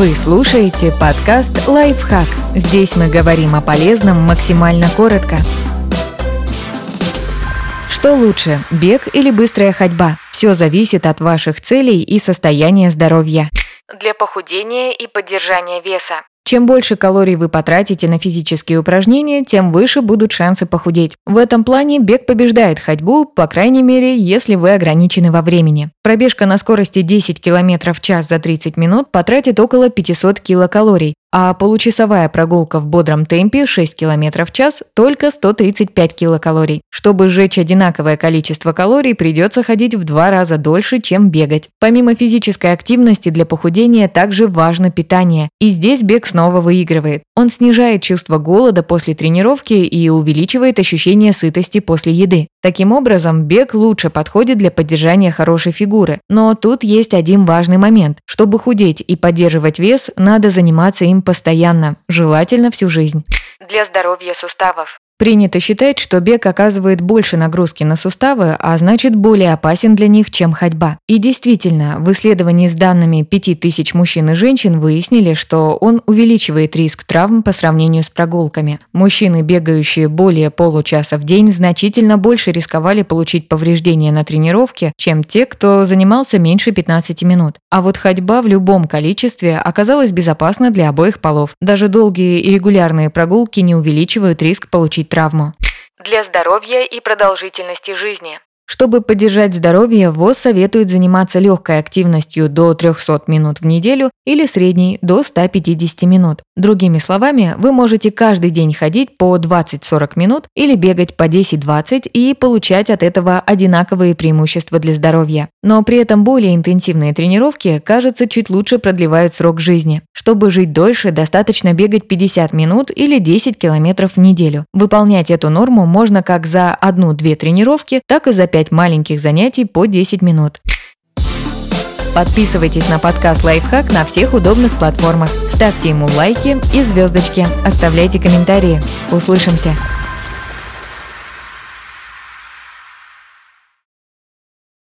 Вы слушаете подкаст «Лайфхак». Здесь мы говорим о полезном максимально коротко. Что лучше, бег или быстрая ходьба? Все зависит от ваших целей и состояния здоровья. Для похудения и поддержания веса. Чем больше калорий вы потратите на физические упражнения, тем выше будут шансы похудеть. В этом плане бег побеждает ходьбу, по крайней мере, если вы ограничены во времени. Пробежка на скорости 10 км в час за 30 минут потратит около 500 килокалорий, а получасовая прогулка в бодром темпе 6 км в час только 135 килокалорий. Чтобы сжечь одинаковое количество калорий, придется ходить в два раза дольше, чем бегать. Помимо физической активности для похудения также важно питание. И здесь бег снова выигрывает. Он снижает чувство голода после тренировки и увеличивает ощущение сытости после еды. Таким образом, бег лучше подходит для поддержания хорошей фигуры. Но тут есть один важный момент. Чтобы худеть и поддерживать вес, надо заниматься им постоянно, желательно всю жизнь. Для здоровья суставов. Принято считать, что бег оказывает больше нагрузки на суставы, а значит более опасен для них, чем ходьба. И действительно, в исследовании с данными 5000 мужчин и женщин выяснили, что он увеличивает риск травм по сравнению с прогулками. Мужчины, бегающие более получаса в день, значительно больше рисковали получить повреждения на тренировке, чем те, кто занимался меньше 15 минут. А вот ходьба в любом количестве оказалась безопасна для обоих полов. Даже долгие и регулярные прогулки не увеличивают риск получить травму. Для здоровья и продолжительности жизни. Чтобы поддержать здоровье, ВОЗ советует заниматься легкой активностью до 300 минут в неделю или средней до 150 минут. Другими словами, вы можете каждый день ходить по 20-40 минут или бегать по 10-20 и получать от этого одинаковые преимущества для здоровья. Но при этом более интенсивные тренировки, кажется, чуть лучше продлевают срок жизни. Чтобы жить дольше, достаточно бегать 50 минут или 10 километров в неделю. Выполнять эту норму можно как за 1-2 тренировки, так и за 5 5 маленьких занятий по 10 минут. Подписывайтесь на подкаст «Лайфхак» на всех удобных платформах. Ставьте ему лайки и звездочки. Оставляйте комментарии. Услышимся!